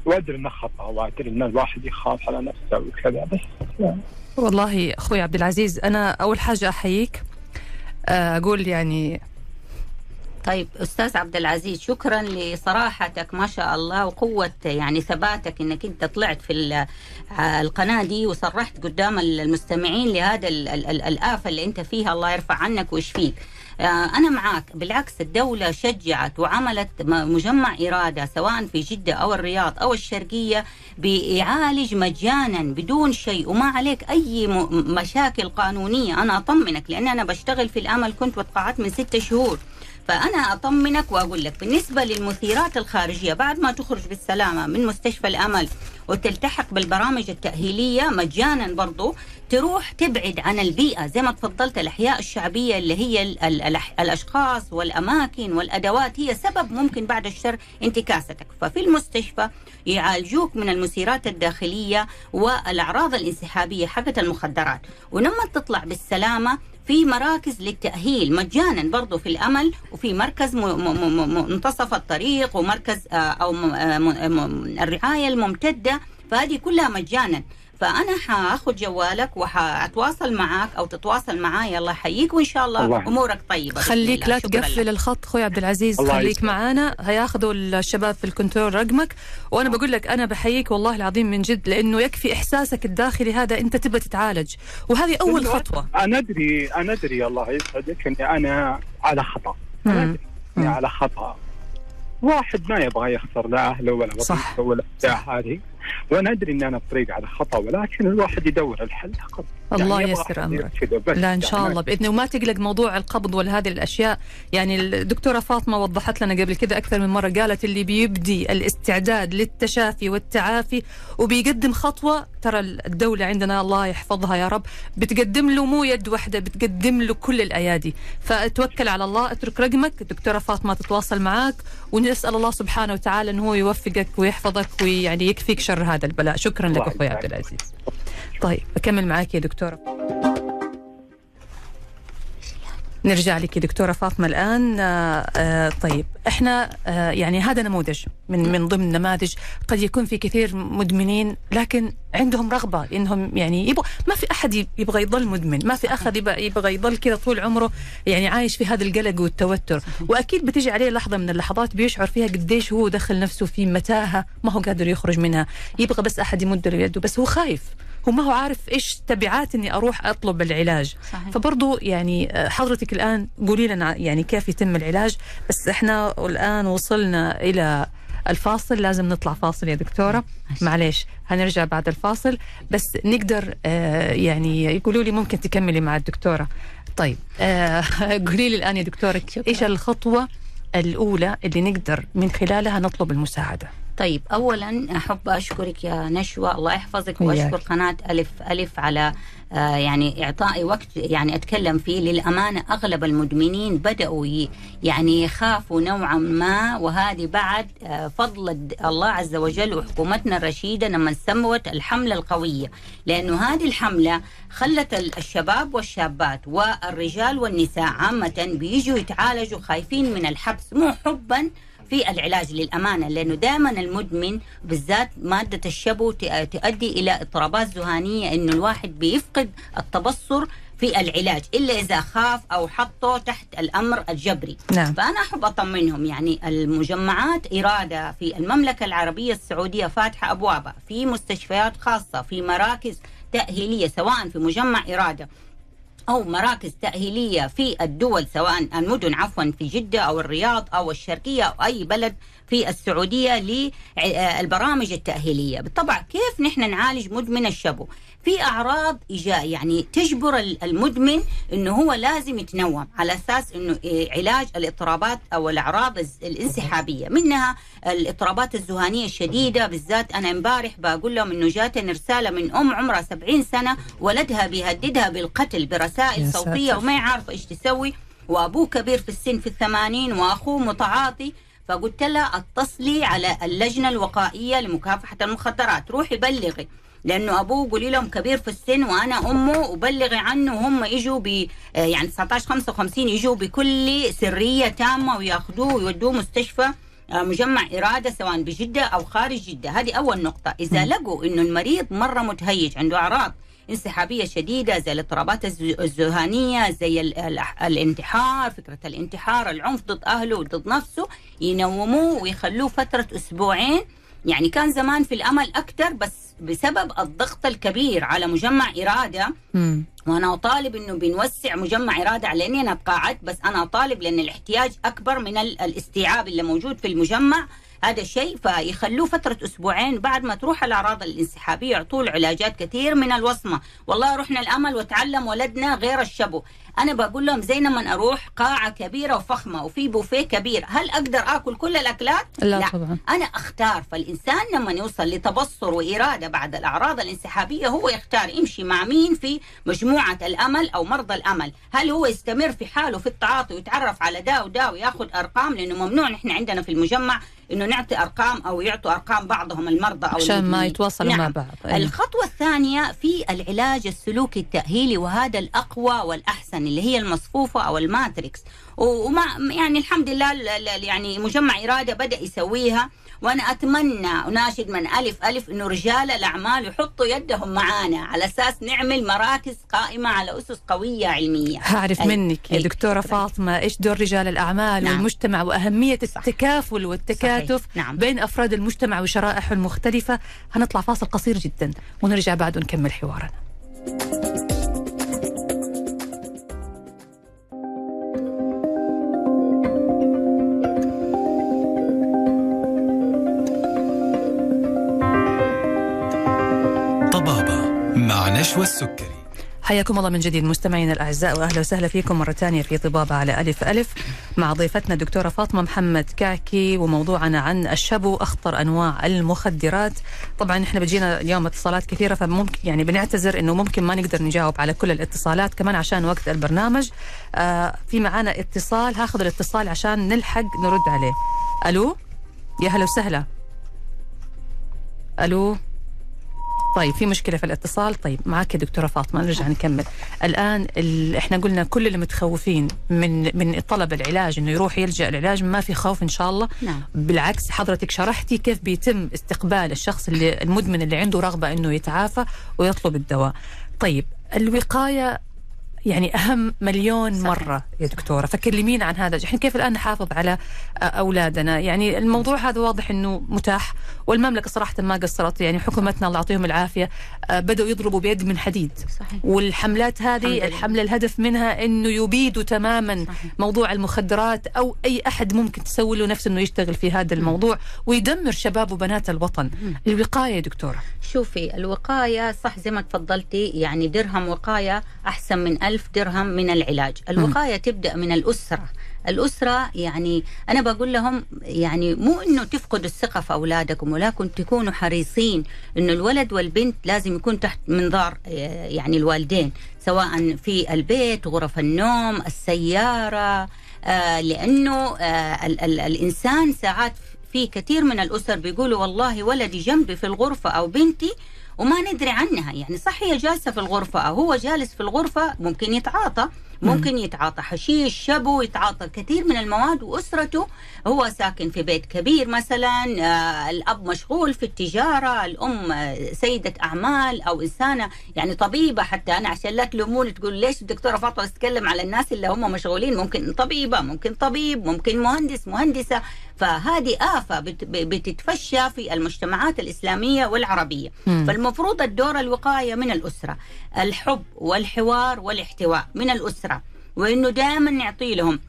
وأدري إنه خطأ. وادري إن الواحد يخاف على نفسه وكذا بس والله أخوي عبد العزيز أنا أول حاجة أحييك أقول يعني طيب أستاذ عبد العزيز شكرا لصراحتك ما شاء الله وقوة يعني ثباتك إنك أنت طلعت في القناة دي وصرحت قدام المستمعين لهذا الآفة اللي أنت فيها الله يرفع عنك ويشفيك. أنا معك بالعكس الدولة شجعت وعملت مجمع إرادة سواء في جدة أو الرياض أو الشرقية بيعالج مجانا بدون شيء. وما عليك أي مشاكل قانونية. أنا أطمنك لأن أنا بشتغل في الأمل. كنت وتقاعدت من ستة شهور. فأنا أطمنك وأقول لك بالنسبة للمثيرات الخارجية بعد ما تخرج بالسلامة من مستشفى الأمل وتلتحق بالبرامج التأهيلية مجانا برضو تروح تبعد عن البيئة زي ما تفضلت الأحياء الشعبية اللي هي الأشخاص والأماكن والأدوات هي سبب ممكن بعد الشر انتكاستك ففي المستشفى يعالجوك من المثيرات الداخلية والأعراض الانسحابية حقت المخدرات. ولما تطلع بالسلامة في مراكز للتأهيل مجانا برضو في الأمل وفي مركز منتصف الطريق ومركز أو الرعاية الممتدة فهذه كلها مجانا. فأنا حاخذ جوالك وحاتواصل معك أو تتواصل معي الله يحييك وإن شاء الله, الله. أمورك طيبة خليك لا تقفل الخط أخوي عبد العزيز خليك معانا. هياخذوا الشباب في الكنترول رقمك. وأنا بقول لك أنا بحييك والله العظيم من جد لأنه يكفي إحساسك الداخلي هذا أنت تبى تتعالج. وهذه أول خطوة. أنا أدري أنا أدري الله يسعدك إني أنا على خطأ. أنا على خطأ. واحد ما يبغى يخسر لا أهله ولا وظيفته ولا هذه. وأنا أدري إن أنا الطريق على خطأ ولكن الواحد يدور الحل فقط. الله يعني يسر أمرك. لا إن شاء الله. بإذن وما تقلق موضوع القبض ولا هذه الأشياء. يعني الدكتورة فاطمة وضحت لنا قبل كذا أكثر من مرة قالت اللي بيبدي الاستعداد للتشافي والتعافي وبيقدم خطوة ترى الدولة عندنا الله يحفظها يا رب بتقدم له مو يد واحدة بتقدم له كل الأيادي. فتوكل على الله أترك رقمك. الدكتوره فاطمة تتواصل معك ونسأل الله سبحانه وتعالى انه هو يوفقك ويحفظك ويعني يكفيك شر هذا البلاء. شكرا لك أخوي عبد العزيز. طيب أكمل معك يا دكتوره نرجع لك دكتورة فاطمة الآن. آه, آه، طيب إحنا آه يعني هذا نموذج من من ضمن نماذج قد يكون في كثير مدمنين لكن عندهم رغبة إنهم يعني يبغى ما في أحد يبغى يضل مدمن ما في أحد يبغى, يبغى يضل كذا طول عمره يعني عايش في هذا القلق والتوتر. وأكيد بتيجي عليه لحظة من اللحظات بيشعر فيها قديش هو دخل نفسه في متاهة ما هو قادر يخرج منها. يبغى بس أحد يمد له يده بس هو خايف. هو ما هو عارف إيش تبعات إني أروح أطلب العلاج. صحيح. فبرضه يعني آه، حضرتك الآن قولي لنا يعني كيف يتم العلاج. بس إحنا الآن وصلنا إلى الفاصل. لازم نطلع فاصل يا دكتورة. معليش هنرجع بعد الفاصل. بس نقدر آه يعني يقولوا لي ممكن تكملي مع الدكتورة. طيب آه قولي لي الآن يا دكتورة إيش الخطوة الأولى اللي نقدر من خلالها نطلب المساعدة؟ طيب اولا أحب أشكرك يا نشوى. الله يحفظك وأشكر قناة ألف ألف على آه يعني إعطائي وقت يعني أتكلم فيه. للأمانة أغلب المدمنين بدأوا يعني يخافوا نوعا ما وهذه بعد آه فضل الله عز وجل وحكومتنا الرشيدة لما سموت الحملة القوية. لأنه هذه الحملة خلت الشباب والشابات والرجال والنساء عامة بيجوا يتعالجوا خايفين من الحبس مو حبا في العلاج للأمانة لأنه دائما المدمن بالذات مادة الشبو تؤدي إلى اضطرابات ذهانية إنه الواحد بيفقد التبصر في العلاج إلا إذا خاف أو حطه تحت الأمر الجبري نعم. فأنا أحب أطمنهم يعني المجمعات إرادة في المملكة العربية السعودية فاتحة أبوابها في مستشفيات خاصة في مراكز تأهيلية سواء في مجمع إرادة أو مراكز تأهيلية في الدول سواء المدن عفوا في جدة أو الرياض أو الشرقية أو أي بلد في السعودية للبرامج التأهيلية. بالطبع كيف نحن نعالج مدمن الشبو؟ في إجاء يعني تجبر المدمن إنه هو لازم يتنوم على أساس إنه علاج الاضطرابات أو الأعراض الانسحابية. منها الاضطرابات الذهانيه الشديدة بالذات أنا امبارح بقول لهم إنه جاتني رسالة من أم عمرها 70 سنة ولدها بيهددها بالقتل برسائل صوتية وما عارفه إيش تسوي. وأبوه كبير في السن في الثمانين وأخوه متعاطي. فقلت لها اتصلي على اللجنة الوقائية لمكافحة المخدرات. روحي بلغي لأنه أبوه قولي لهم كبير في السن وأنا أمه وبلغي عنه وهم يجوا ب آه، يعني 19 55 يجوا بكل سرية تامة وياخذوه ويودوه مستشفى آه، مجمع إرادة سواء بجدة أو خارج جدة. هذه أول نقطة. إذا لقوا أنه المريض مرة متهيج عنده أعراض انسحابية شديدة زي الاضطرابات الذهانية زي الانتحار فكرة الانتحار العنف ضد أهله وضد نفسه ينوموه ويخلوه فترة أسبوعين. يعني كان زمان في الأمل أكثر بس بسبب الضغط الكبير على مجمع إرادة. م. وأنا أطالب أنه بنوسع مجمع إرادة على أني أنا تقاعدت بس أنا أطالب لأن الاحتياج أكبر من الاستيعاب اللي موجود في المجمع. هذا الشيء فيخلوه فترة أسبوعين بعد ما تروح الأعراض الانسحابية يعطوه علاجات كثير من الوصمة. والله رحنا الأمل وتعلم ولدنا غير الشبو. أنا بقول لهم زي لما أروح قاعة كبيرة وفخمة وفي بوفيه كبير هل أقدر آكل كل الأكلات لا, لا. طبعا. أنا أختار فالإنسان لما يوصل لتبصر وإرادة بعد الأعراض الانسحابية هو يختار يمشي مع مين في مجموعة الأمل أو مرضى الأمل هل هو يستمر في حاله في التعاطي ويتعرف على ده وده وياخذ أرقام لأنه ممنوع نحن عندنا في المجمع إنه نعطي أرقام أو يعطوا أرقام بعضهم المرضى أو عشان ما يتواصلوا نعم. مع بعض أيه. الخطوة الثانية في العلاج السلوكي التأهيلي وهذا الأقوى والأحسن اللي هي المصفوفة أو الماتريكس. وما يعني الحمد لله يعني مجمع إرادة بدأ يسويها وأنا أتمنى اناشد من ألف ألف إنه رجال الأعمال يحطوا يدهم معانا على أساس نعمل مراكز قائمة على أسس قوية علمية. هعرف منك يا دكتورة فاطمة إيش دور رجال الأعمال نعم. والمجتمع وأهمية التكافل والتكاتف نعم. بين أفراد المجتمع وشرائحه المختلفة؟ هنطلع فاصل قصير جدا ونرجع بعد ونكمل حوارنا. نشوى السكري حياكم الله من جديد مستمعينا الأعزاء وأهلا وسهلا فيكم مرة ثانية في طبابة على ألف ألف مع ضيفتنا الدكتورة فاطمة محمد كعكي وموضوعنا عن الشبو اخطر أنواع المخدرات. طبعا إحنا بتجينا اليوم اتصالات كثيرة فممكن يعني بنعتذر إنه ممكن ما نقدر نجاوب على كل الاتصالات كمان عشان وقت البرنامج. آه في معانا اتصال هاخذ الاتصال عشان نلحق نرد عليه. ألو؟ يا هلا وسهلا. ألو؟ طيب في مشكلة في الاتصال؟ طيب معك يا دكتورة فاطمة نرجع نكمل. الآن إحنا قلنا كل اللي متخوفين من من طلب العلاج إنه يروح يلجأ العلاج ما في خوف إن شاء الله. نعم. بالعكس حضرتك شرحتي كيف بيتم استقبال الشخص اللي المدمن اللي عنده رغبة إنه يتعافى ويطلب الدواء. طيب الوقاية يعني أهم مليون صحيح. مرة يا دكتورة. فكلمينا عن هذا؟ إحنا كيف الآن نحافظ على أولادنا؟ يعني الموضوع هذا واضح إنه متاح والمملكة صراحة ما قصرت. يعني حكومتنا الله يعطيهم العافية آه، بدأوا يضربوا بيد من حديد. صحيح. والحملات هذه الحملة الهدف منها إنه يبيدوا تماما صحيح. موضوع المخدرات أو أي أحد ممكن تسوي له نفس إنه يشتغل في هذا الموضوع ويدمر شباب وبنات الوطن. الوقاية يا دكتورة. شوفي الوقاية صح زي ما تفضلتي يعني درهم وقاية أحسن من ألف درهم من العلاج الوقاية م. تبدأ من الأسرة الأسرة يعني أنا بقول لهم يعني مو إنه تفقدوا الثقة في أولادكم ولكن تكونوا حريصين إنه الولد والبنت لازم يكون تحت منظار آه، يعني الوالدين سواء في البيت غرف النوم السيارة آه لأنه آه ال ال الإنسان ساعات في كثير من الأسر بيقولوا والله ولدي جنبي في الغرفة أو بنتي وما ندري عنها. يعني صح هي جالسة في الغرفة أو هو جالس في الغرفة ممكن يتعاطى ممكن يتعاطى حشيش شبو يتعاطى كثير من المواد وأسرته. هو ساكن في بيت كبير مثلا آه الأب مشغول في التجارة الأم آه سيدة أعمال أو إنسانة يعني طبيبة حتى. أنا عشان لا تلوموني تقول ليش الدكتورة فاطمة تتكلم على الناس اللي هم مشغولين؟ ممكن طبيبة ممكن طبيب ممكن مهندس مهندسة. فهذه آفة بتتفشى في المجتمعات الإسلامية والعربية مم. فالمفروض الدور الوقاية من الأسرة الحب والحوار والاحتواء من الأسرة وإنه دائما نعطي لهم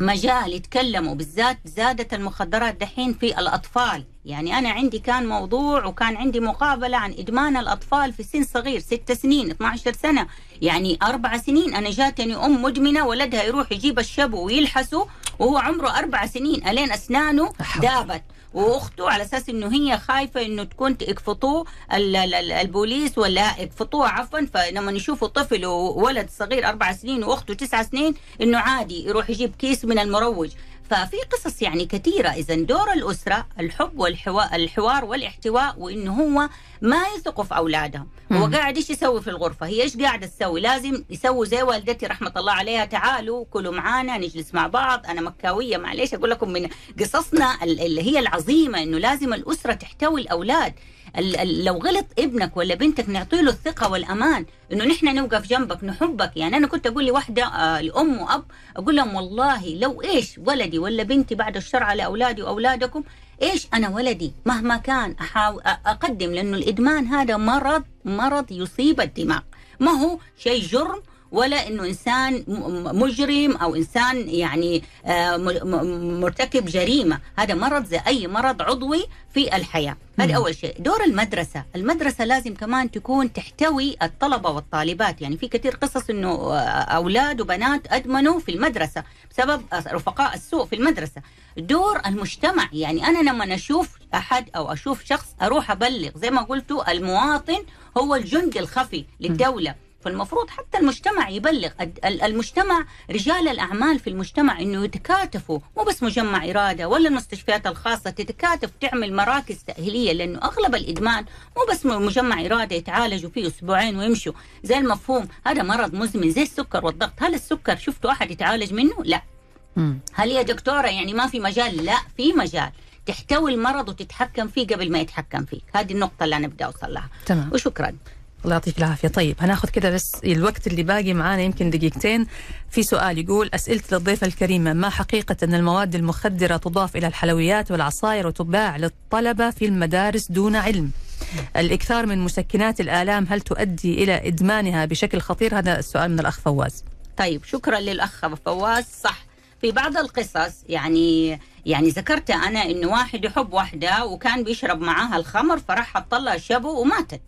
مجال يتكلموا بالذات زادت المخدرات دحين في الأطفال يعني أنا عندي كان موضوع وكان عندي مقابلة عن إدمان الأطفال في سن صغير ست سنين 12 سنة. يعني أربع سنين أنا جاتني أم مدمنة ولدها يروح يجيب الشبو ويلحسه وهو عمره أربع سنين. ألين أسنانه دابت. وأخته على أساس إنه هي خايفة إنه تكون يقفطوه البوليس ولا يقفطوه عفوا. فلما يشوفوا طفل وولد صغير أربع سنين وأخته تسع سنين إنه عادي يروح يجيب كيس من المروج. ففي قصص يعني كثيرة. إذا دور الأسرة الحب والحوار والاحتواء وإنه هو ما يثقوا في أولادهم. هو قاعد إيش يسوي في الغرفة؟ هي إيش قاعدة تسوي؟ لازم يسووا زي والدتي رحمة الله عليها تعالوا كلوا معانا نجلس مع بعض أنا مكاوية معليش أقول لكم من قصصنا اللي هي العظيمة إنه لازم الأسرة تحتوي الأولاد. لو غلط ابنك ولا بنتك نعطي له الثقة والأمان. إنه نحن نوقف جنبك نحبك. يعني أنا كنت أقول لوحدة آه لام وأب أقول لهم والله لو إيش ولدي ولا بنتي بعد الشر على أولادي وأولادكم إيش أنا ولدي؟ مهما كان احاول أقدم لأنه الإدمان هذا مرض مرض يصيب الدماغ. ما هو؟ شيء جرم ولا إنه إنسان مجرم أو إنسان يعني آه، مرتكب جريمة. هذا مرض زي أي مرض عضوي في الحياة. هذا أول شيء. دور المدرسة. المدرسة لازم كمان تكون تحتوي الطلبة والطالبات. يعني في كثير قصص إنه آه، أولاد وبنات أدمنوا في المدرسة بسبب رفقاء السوء في المدرسة. دور المجتمع. يعني أنا لما أشوف أحد أو أشوف شخص أروح أبلغ. زي ما قلتوا المواطن هو الجندي الخفي للدولة. فالمفروض حتى المجتمع يبلغ. المجتمع رجال الأعمال في المجتمع أنه يتكاتفوا. مو بس مجمع إرادة ولا المستشفيات الخاصة تتكاتف تعمل مراكز تأهيلية لأنه أغلب الإدمان مو بس مجمع إرادة يتعالجوا فيه أسبوعين ويمشوا. زي المفهوم هذا مرض مزمن زي السكر والضغط. هل السكر شفتوا أحد يتعالج منه؟ لا. هل يا دكتورة يعني ما في مجال؟ لا في مجال. تحتوي المرض وتتحكم فيه قبل ما يتحكم فيك. هذه النقطة اللي أنا بدي أوصل لها. تمام. وشكرا. الله يعطيك العافية. طيب هناخذ كده بس الوقت اللي باقي معانا يمكن دقيقتين. في سؤال يقول أسئلة للضيفة الكريمة ما حقيقة أن المواد المخدرة تضاف إلى الحلويات والعصائر وتباع للطلبة في المدارس دون علم؟ الإكثار من مسكنات الآلام هل تؤدي إلى إدمانها بشكل خطير؟ هذا السؤال من الأخ فواز. طيب شكرا للأخ فواز. صح في بعض القصص يعني يعني ذكرت أنا إنه واحد يحب واحدة وكان بيشرب معاها الخمر فراح حط لها شبو وماتت.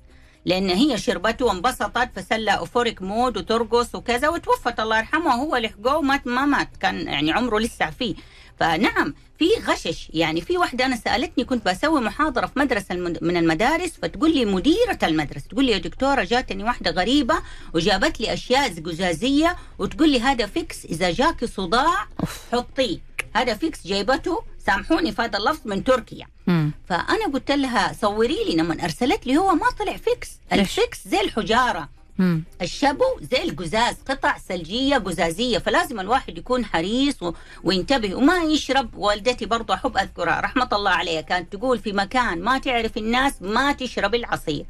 لأن هي شربته وانبسطت فصار لها euphoric mood وترقص وكذا وتوفت. الله يرحمها وهو لحقوه مات ما مات. كان يعني عمره لسه فيه. فنعم في غشش. يعني في واحدة أنا سألتني كنت بسوي محاضرة في مدرسة من المدارس فتقول لي مديرة المدرسة تقول لي يا دكتورة جاتني واحدة غريبة وجابت لي أشياء قزازية وتقول لي هذا Vicks إذا جاك صداع حطيه. هذا Vicks جايبته سامحوني في هذا اللفظ من تركيا. مم. فأنا قلت لها صوري لي لما أرسلت لي هو ما طلع Vicks. ال Vicks زي الحجارة. مم. الشبو زي القزاز قطع ثلجيه قزازية فلازم الواحد يكون حريص و... وينتبه وما يشرب. والدتي برضو أحب أذكرها رحمة الله عليها كانت تقول في مكان ما تعرف الناس ما تشرب العصير.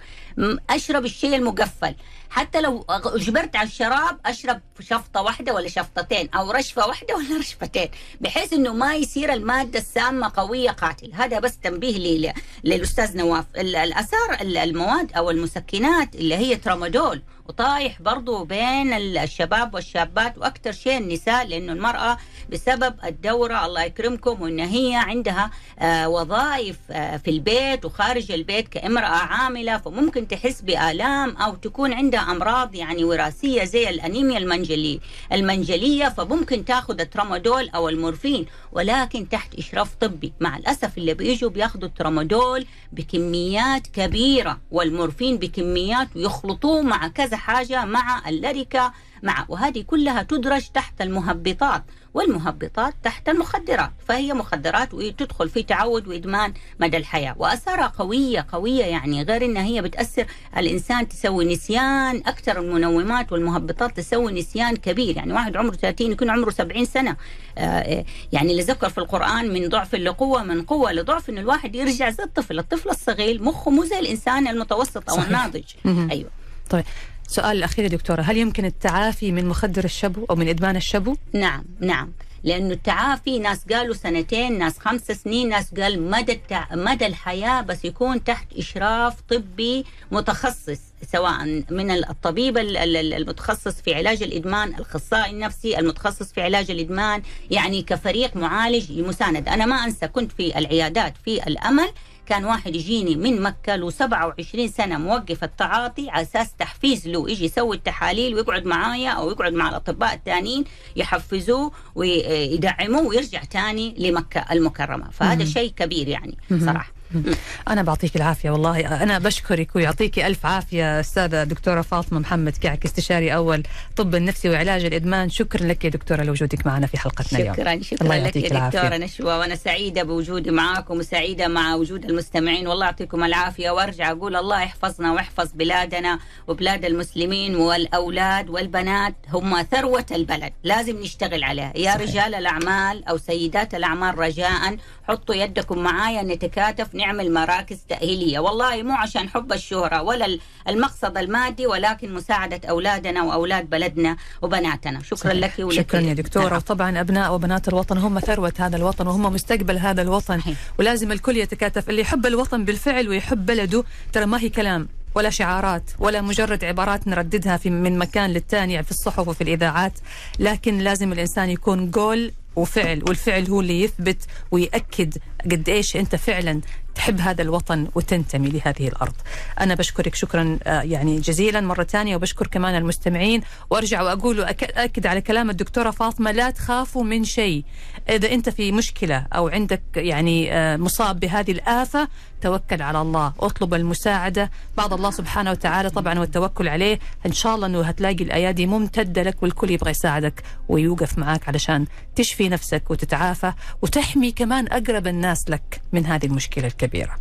أشرب الشيء المقفل. حتى لو اجبرت على الشراب أشرب شفطة واحدة ولا شفطتين أو رشفة واحدة ولا رشفتين بحيث إنه ما يصير المادة السامة قوية قاتل. هذا بس تنبيه لي للأستاذ نواف. الأثار المواد أو المسكنات اللي هي ترامادول وطايح برضو بين الشباب والشابات وأكثر شيء النساء لأنه المرأة بسبب الدورة الله يكرمكم وإن هي عندها آه وظائف آه في البيت وخارج البيت كامرأة عاملة فممكن تحس بآلام أو تكون عندها أمراض يعني وراثية زي الأنيميا المنجلي المنجلية فممكن تاخذ الترامادول أو المورفين ولكن تحت إشراف طبي. مع الأسف اللي بيجوا بياخذوا الترامادول بكميات كبيرة والمورفين بكميات ويخلطوه مع كذا حاجة مع اللركه مع وهذه كلها تدرج تحت المهبطات والمهبطات تحت المخدرات فهي مخدرات وتدخل في تعود وإدمان مدى الحياة. وأثارها قوية قوية يعني غير أنها هي بتأثر الإنسان تسوي نسيان أكثر المنومات والمهبطات تسوي نسيان كبير. يعني واحد عمره 30 يكون عمره 70 سنة. آه، آه، يعني اللي ذكر في القرآن من ضعف لقوة من قوة لضعف أن الواحد يرجع زي الطفل. الطفل الصغير مخه مو زي الإنسان المتوسط أو صحيح. الناضج. أيوه. طيب. سؤال الأخير دكتورة هل يمكن التعافي من مخدر الشبو أو من إدمان الشبو؟ نعم نعم لأنه التعافي ناس قالوا سنتين ناس خمس سنين ناس قال مدى التع... مدى الحياة بس يكون تحت إشراف طبي متخصص سواء من الطبيب المتخصص في علاج الإدمان الأخصائي النفسي المتخصص في علاج الإدمان يعني كفريق معالج مساند أنا ما أنسى كنت في العيادات في الأمل كان واحد يجيني من مكة له 27 سنة موقف التعاطي على أساس تحفيز له يجي يسوي التحاليل ويقعد معايا أو يقعد مع الأطباء الثانيين يحفزوه ويدعموه ويرجع تاني لمكة المكرمة. فهذا شيء كبير يعني صراحة. أنا بعطيك العافية والله أنا بشكرك ويعطيك ألف عافية أستاذة دكتورة فاطمة محمد كعك استشاري أول طب النفسي وعلاج الإدمان. شكرا لك يا دكتورة لوجودك معنا في حلقتنا اليوم. شكرا شكرا الله لك يا دكتورة نشوى وأنا سعيدة بوجودي معاكم وسعيدة مع وجود المستمعين والله يعطيكم العافية. وأرجع أقول الله يحفظنا ويحفظ بلادنا وبلاد المسلمين والأولاد والبنات هم ثروة البلد لازم نشتغل عليها. يا صحيح. رجال الأعمال أو سيدات الأعمال رجاء حطوا يدكم معايا نتكاتف نعمل مراكز تأهيلية. والله مو عشان حب الشهرة ولا المقصد المادي ولكن مساعدة أولادنا وأولاد بلدنا وبناتنا. شكرا صحيح. لك ولك. شكرا يا دكتورة. نعم. وطبعا أبناء وبنات الوطن هم ثروة هذا الوطن وهم مستقبل هذا الوطن. صحيح. ولازم الكل يتكاتف. اللي يحب الوطن بالفعل ويحب بلده ترى ما هي كلام. ولا شعارات ولا مجرد عبارات نرددها في من مكان للتاني في الصحف وفي الإذاعات. لكن لازم الإنسان يكون جول وفعل والفعل هو اللي يثبت ويأكد قد إيش أنت فعلا تحب هذا الوطن وتنتمي لهذه الأرض. أنا بشكرك شكرا آه، يعني جزيلا مرة ثانية وبشكر كمان المستمعين وأرجع وأقول واكد على كلام الدكتورة فاطمة لا تخافوا من شيء. إذا أنت في مشكلة أو عندك يعني آه، مصاب بهذه الآفة توكل على الله. أطلب المساعدة. بعد الله سبحانه وتعالى طبعا والتوكل عليه. إن شاء الله أنه هتلاقي الأيادي ممتدة لك والكل يبغى يساعدك ويوقف معك علشان تشفي نفسك وتتعافى وتحمي كمان أقرب الناس لك من هذه المشكلة الكبيرة.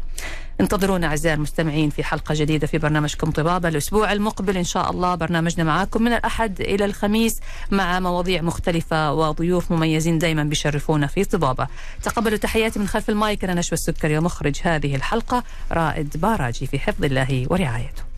انتظرونا أعزائي المستمعين في حلقة جديدة في برنامجكم طبابة. الأسبوع المقبل إن شاء الله برنامجنا معاكم من الأحد إلى الخميس مع مواضيع مختلفة وضيوف مميزين دائما بيشرفونا في طبابة. تقبلوا تحياتي من خلف المايك. أنا نشوى السكري ومخرج هذه الحلقة. رائد باراجي في حفظ الله ورعايته.